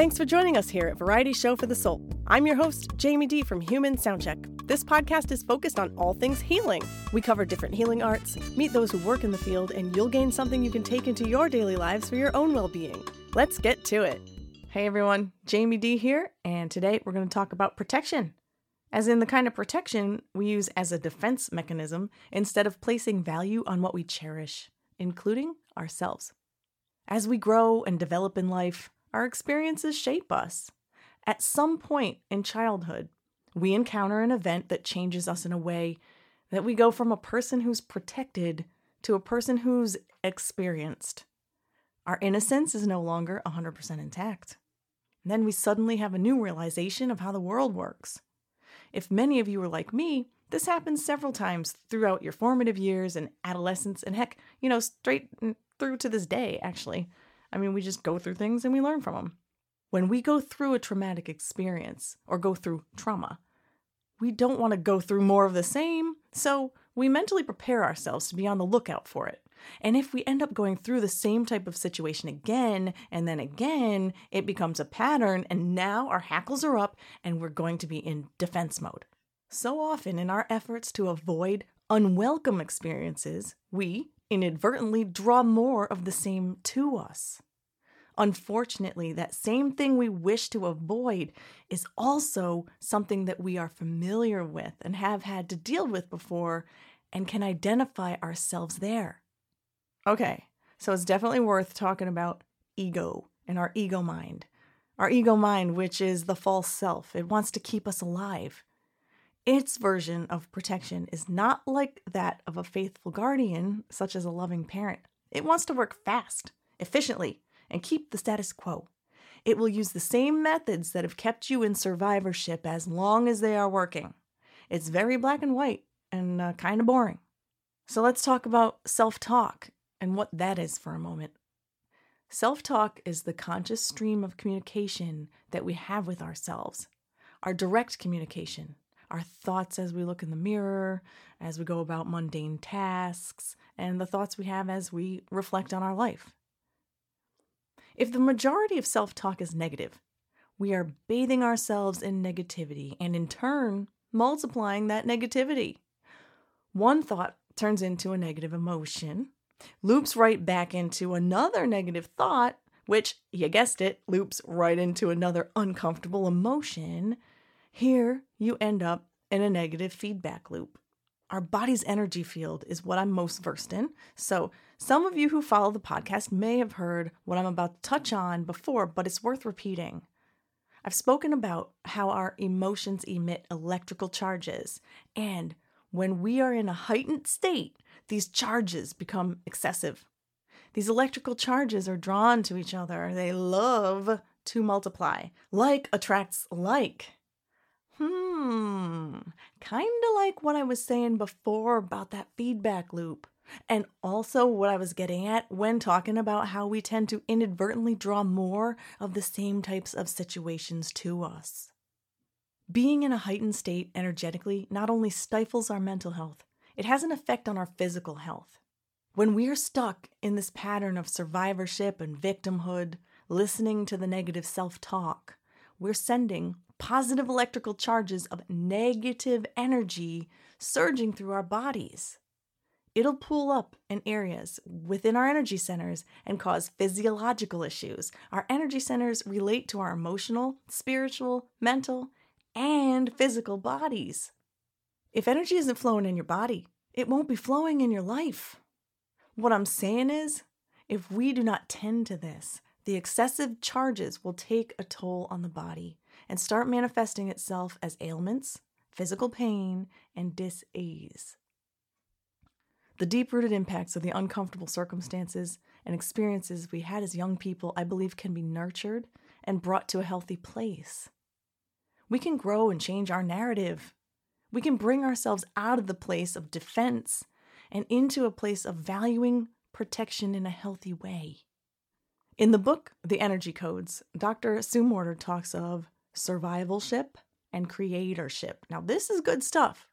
Thanks for joining us here at Variety Show for the Soul. I'm your host, Jamie D from Human Soundcheck. This podcast is focused on all things healing. We cover different healing arts, meet those who work in the field, and you'll gain something you can take into your daily lives for your own well being. Let's get to it. Hey everyone, Jamie D here, and today we're going to talk about protection. As in the kind of protection we use as a defense mechanism instead of placing value on what we cherish, including ourselves. As we grow and develop in life, our experiences shape us. At some point in childhood, we encounter an event that changes us in a way that we go from a person who's protected to a person who's experienced. Our innocence is no longer 100% intact. And then we suddenly have a new realization of how the world works. If many of you are like me, this happens several times throughout your formative years and adolescence, and heck, you know, straight through to this day, actually. I mean, we just go through things and we learn from them. When we go through a traumatic experience or go through trauma, we don't want to go through more of the same, so we mentally prepare ourselves to be on the lookout for it. And if we end up going through the same type of situation again and then again, it becomes a pattern, and now our hackles are up and we're going to be in defense mode. So often, in our efforts to avoid unwelcome experiences, we inadvertently draw more of the same to us. Unfortunately, that same thing we wish to avoid is also something that we are familiar with and have had to deal with before and can identify ourselves there. Okay, so it's definitely worth talking about ego and our ego mind. Our ego mind, which is the false self, it wants to keep us alive. Its version of protection is not like that of a faithful guardian, such as a loving parent. It wants to work fast, efficiently, and keep the status quo. It will use the same methods that have kept you in survivorship as long as they are working. It's very black and white and uh, kind of boring. So let's talk about self talk and what that is for a moment. Self talk is the conscious stream of communication that we have with ourselves, our direct communication, our thoughts as we look in the mirror, as we go about mundane tasks, and the thoughts we have as we reflect on our life. If the majority of self talk is negative, we are bathing ourselves in negativity and in turn multiplying that negativity. One thought turns into a negative emotion, loops right back into another negative thought, which, you guessed it, loops right into another uncomfortable emotion. Here, you end up in a negative feedback loop. Our body's energy field is what I'm most versed in. So, some of you who follow the podcast may have heard what I'm about to touch on before, but it's worth repeating. I've spoken about how our emotions emit electrical charges, and when we are in a heightened state, these charges become excessive. These electrical charges are drawn to each other. They love to multiply. Like attracts like. Hmm, kind of like what I was saying before about that feedback loop. And also, what I was getting at when talking about how we tend to inadvertently draw more of the same types of situations to us. Being in a heightened state energetically not only stifles our mental health, it has an effect on our physical health. When we are stuck in this pattern of survivorship and victimhood, listening to the negative self talk, we're sending positive electrical charges of negative energy surging through our bodies. It'll pool up in areas within our energy centers and cause physiological issues. Our energy centers relate to our emotional, spiritual, mental, and physical bodies. If energy isn't flowing in your body, it won't be flowing in your life. What I'm saying is, if we do not tend to this, the excessive charges will take a toll on the body and start manifesting itself as ailments, physical pain, and dis-ease. The deep rooted impacts of the uncomfortable circumstances and experiences we had as young people, I believe, can be nurtured and brought to a healthy place. We can grow and change our narrative we can bring ourselves out of the place of defense and into a place of valuing protection in a healthy way. In the book, The Energy Codes, Dr. Sue Morter talks of survivalship and creatorship. Now, this is good stuff.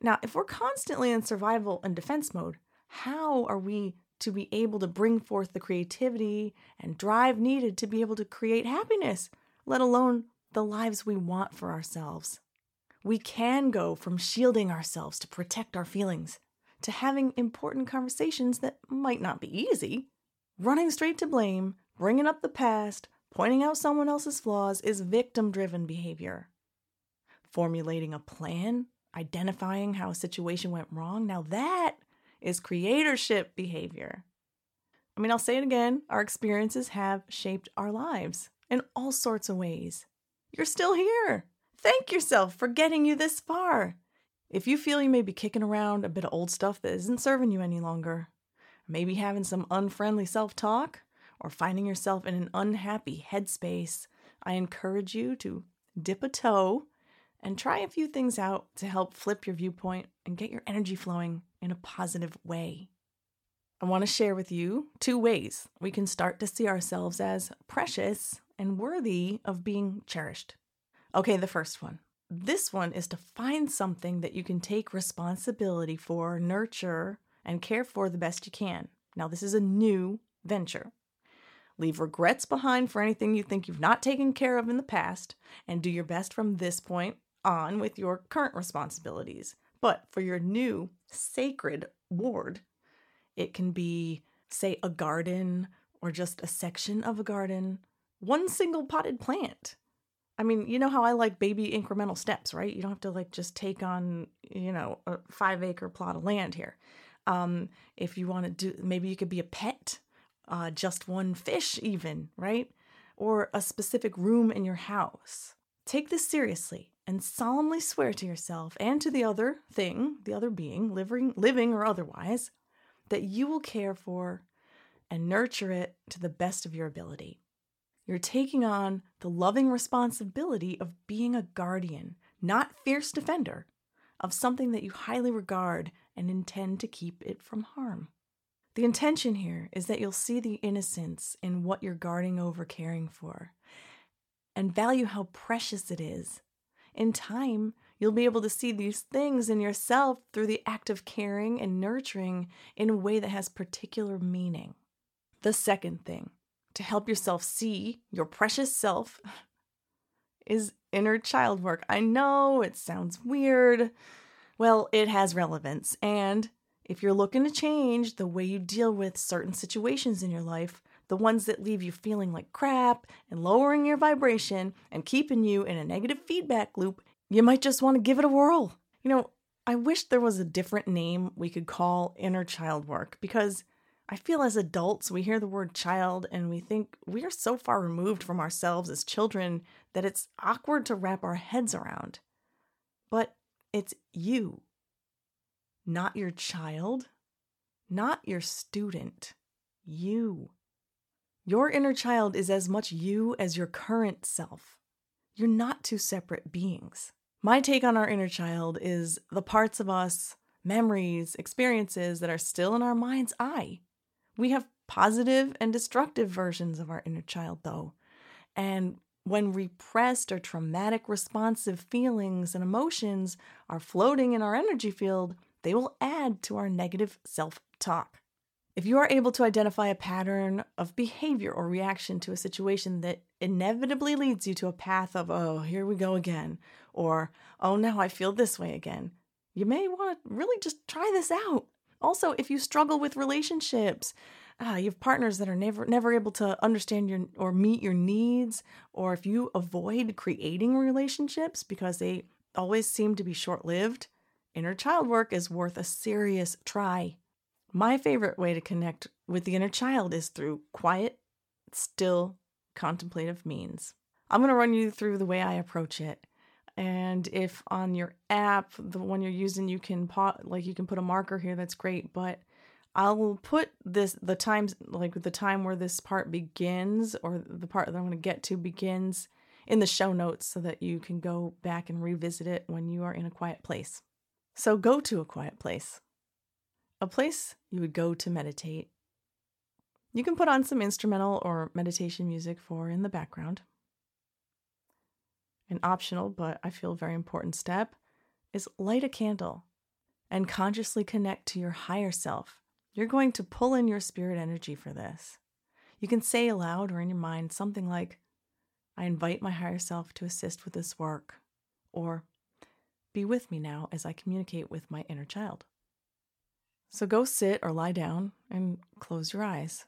Now, if we're constantly in survival and defense mode, how are we to be able to bring forth the creativity and drive needed to be able to create happiness, let alone the lives we want for ourselves. We can go from shielding ourselves to protect our feelings to having important conversations that might not be easy. Running straight to blame, bringing up the past, pointing out someone else's flaws is victim driven behavior. Formulating a plan, identifying how a situation went wrong, now that is creatorship behavior. I mean, I'll say it again our experiences have shaped our lives in all sorts of ways. You're still here. Thank yourself for getting you this far. If you feel you may be kicking around a bit of old stuff that isn't serving you any longer, maybe having some unfriendly self talk, or finding yourself in an unhappy headspace, I encourage you to dip a toe and try a few things out to help flip your viewpoint and get your energy flowing in a positive way. I want to share with you two ways we can start to see ourselves as precious and worthy of being cherished. Okay, the first one. This one is to find something that you can take responsibility for, nurture, and care for the best you can. Now, this is a new venture. Leave regrets behind for anything you think you've not taken care of in the past, and do your best from this point on with your current responsibilities. But for your new sacred ward, it can be, say, a garden or just a section of a garden, one single potted plant. I mean, you know how I like baby incremental steps, right? You don't have to like just take on, you know, a five acre plot of land here. Um, if you want to do, maybe you could be a pet, uh, just one fish, even, right? Or a specific room in your house. Take this seriously and solemnly swear to yourself and to the other thing, the other being, living, living or otherwise, that you will care for and nurture it to the best of your ability. You're taking on the loving responsibility of being a guardian, not fierce defender, of something that you highly regard and intend to keep it from harm. The intention here is that you'll see the innocence in what you're guarding over caring for and value how precious it is in time, you'll be able to see these things in yourself through the act of caring and nurturing in a way that has particular meaning. The second thing, to help yourself see your precious self, is inner child work. I know it sounds weird. Well, it has relevance. And if you're looking to change the way you deal with certain situations in your life, the ones that leave you feeling like crap and lowering your vibration and keeping you in a negative feedback loop, you might just want to give it a whirl. You know, I wish there was a different name we could call inner child work because I feel as adults, we hear the word child and we think we are so far removed from ourselves as children that it's awkward to wrap our heads around. But it's you, not your child, not your student, you. Your inner child is as much you as your current self. You're not two separate beings. My take on our inner child is the parts of us, memories, experiences that are still in our mind's eye. We have positive and destructive versions of our inner child, though. And when repressed or traumatic responsive feelings and emotions are floating in our energy field, they will add to our negative self talk. If you are able to identify a pattern of behavior or reaction to a situation that inevitably leads you to a path of, oh, here we go again, or oh, now I feel this way again, you may want to really just try this out. Also, if you struggle with relationships, uh, you have partners that are never never able to understand your or meet your needs, or if you avoid creating relationships because they always seem to be short lived, inner child work is worth a serious try. My favorite way to connect with the inner child is through quiet, still, contemplative means. I'm going to run you through the way I approach it. And if on your app, the one you're using, you can like you can put a marker here, that's great. But I'll put this the times like the time where this part begins or the part that I'm going to get to begins in the show notes so that you can go back and revisit it when you are in a quiet place. So go to a quiet place a place you would go to meditate. You can put on some instrumental or meditation music for in the background. An optional, but I feel very important step is light a candle and consciously connect to your higher self You're going to pull in your spirit energy for this. You can say aloud or in your mind something like, I invite my higher self to assist with this work, or be with me now as I communicate with my inner child. So go sit or lie down and close your eyes.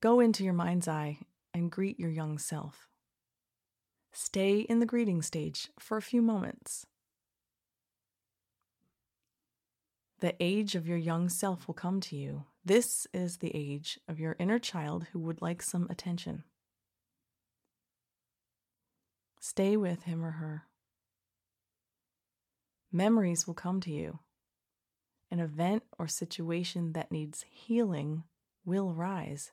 Go into your mind's eye and greet your young self. Stay in the greeting stage for a few moments. The age of your young self will come to you. This is the age of your inner child who would like some attention. Stay with him or her. Memories will come to you. An event or situation that needs healing will rise,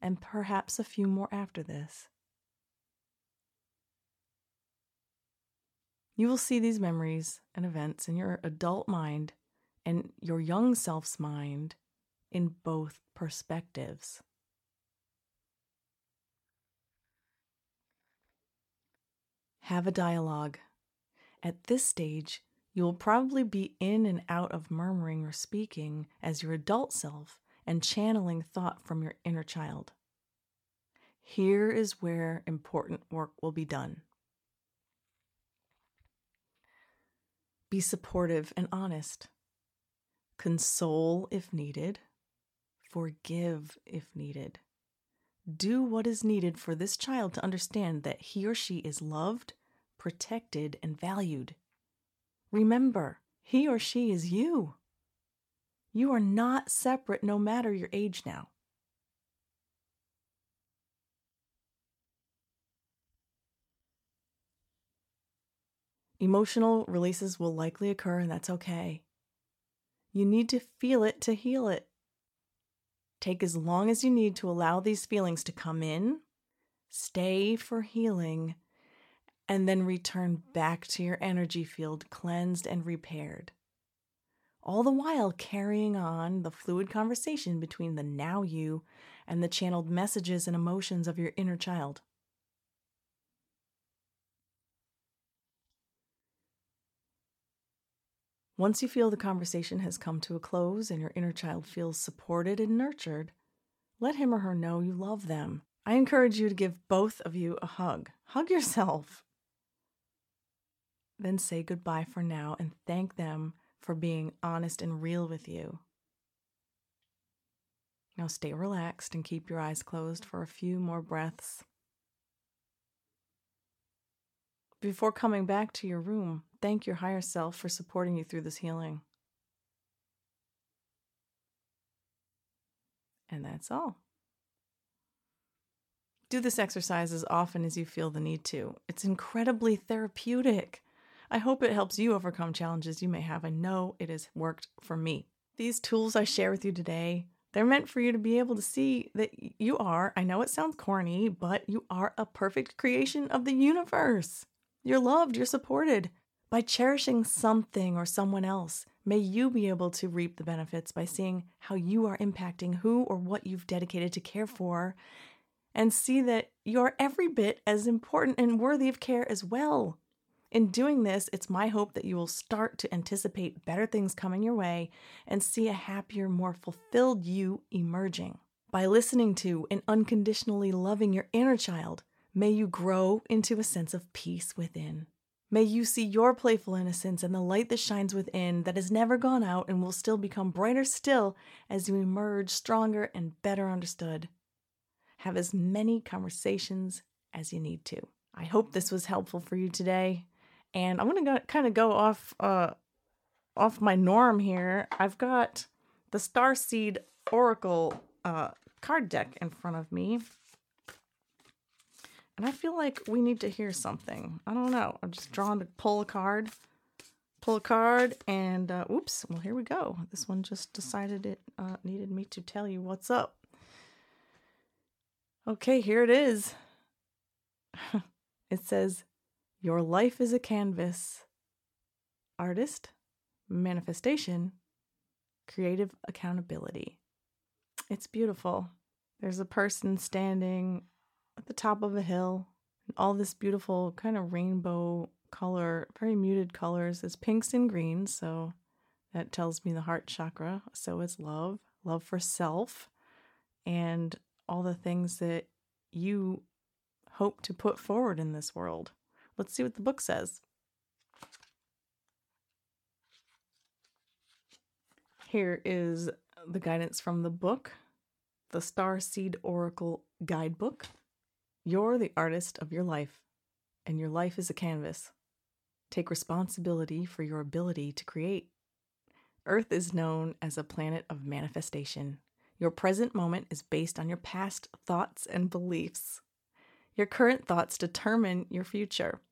and perhaps a few more after this. You will see these memories and events in your adult mind and your young self's mind in both perspectives. Have a dialogue. At this stage, you will probably be in and out of murmuring or speaking as your adult self and channeling thought from your inner child. Here is where important work will be done. Be supportive and honest. Console if needed. Forgive if needed. Do what is needed for this child to understand that he or she is loved, protected, and valued. Remember, he or she is you. You are not separate no matter your age now. Emotional releases will likely occur, and that's okay. You need to feel it to heal it. Take as long as you need to allow these feelings to come in, stay for healing, and then return back to your energy field cleansed and repaired. All the while carrying on the fluid conversation between the now you and the channeled messages and emotions of your inner child. Once you feel the conversation has come to a close and your inner child feels supported and nurtured, let him or her know you love them. I encourage you to give both of you a hug. Hug yourself. Then say goodbye for now and thank them for being honest and real with you. Now stay relaxed and keep your eyes closed for a few more breaths. Before coming back to your room, thank your higher self for supporting you through this healing. And that's all. Do this exercise as often as you feel the need to. It's incredibly therapeutic. I hope it helps you overcome challenges you may have. I know it has worked for me. These tools I share with you today, they're meant for you to be able to see that you are, I know it sounds corny, but you are a perfect creation of the universe. You're loved, you're supported. By cherishing something or someone else, may you be able to reap the benefits by seeing how you are impacting who or what you've dedicated to care for, and see that you're every bit as important and worthy of care as well. In doing this, it's my hope that you will start to anticipate better things coming your way and see a happier, more fulfilled you emerging. By listening to and unconditionally loving your inner child, May you grow into a sense of peace within. May you see your playful innocence and the light that shines within that has never gone out and will still become brighter still as you emerge stronger and better understood. Have as many conversations as you need to. I hope this was helpful for you today. And I'm going to kind of go off uh, off my norm here. I've got the Starseed Oracle uh, card deck in front of me. And I feel like we need to hear something. I don't know. I'm just drawn to pull a card. Pull a card and uh, oops, well, here we go. This one just decided it uh, needed me to tell you what's up. Okay, here it is. it says, Your life is a canvas. Artist, manifestation, creative accountability. It's beautiful. There's a person standing at the top of a hill. And all this beautiful kind of rainbow color, very muted colors. There's pinks and greens, so That tells me the heart chakra. So is love, love for self, and all the things that you hope to put forward in this world. Let's see what the book says. Here is the guidance from the book, the Starseed Oracle Guidebook. You're the artist of your life, and your life is a canvas. Take responsibility for your ability to create. Earth is known as a planet of manifestation. Your present moment is based on your past thoughts and beliefs. Your current thoughts determine your future.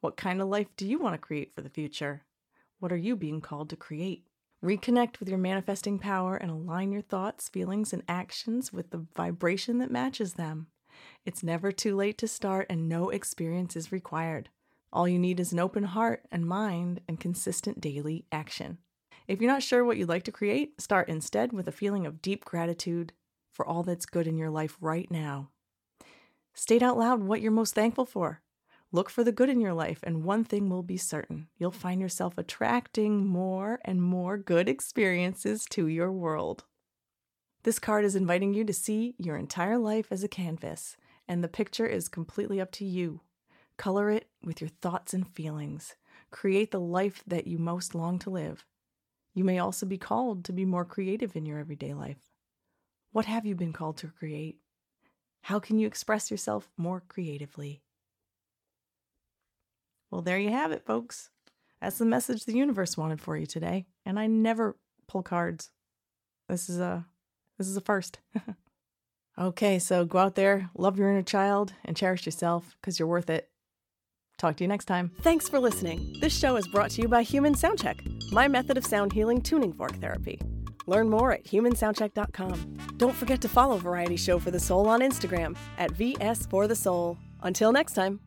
What kind of life do you want to create for the future? What are you being called to create? Reconnect with your manifesting power and align your thoughts, feelings, and actions with the vibration that matches them. It's never too late to start, and no experience is required. All you need is an open heart and mind and consistent daily action. If you're not sure what you'd like to create, start instead with a feeling of deep gratitude for all that's good in your life right now. State out loud what you're most thankful for. Look for the good in your life, and one thing will be certain you'll find yourself attracting more and more good experiences to your world. This card is inviting you to see your entire life as a canvas, and the picture is completely up to you. Color it with your thoughts and feelings. Create the life that you most long to live. You may also be called to be more creative in your everyday life. What have you been called to create? How can you express yourself more creatively? Well, there you have it, folks. That's the message the universe wanted for you today. And I never pull cards. This is a this is a first. okay, so go out there, love your inner child, and cherish yourself because you're worth it. Talk to you next time. Thanks for listening. This show is brought to you by Human Soundcheck, my method of sound healing tuning fork therapy. Learn more at humansoundcheck.com. Don't forget to follow Variety Show for the Soul on Instagram at VS for the Soul. Until next time.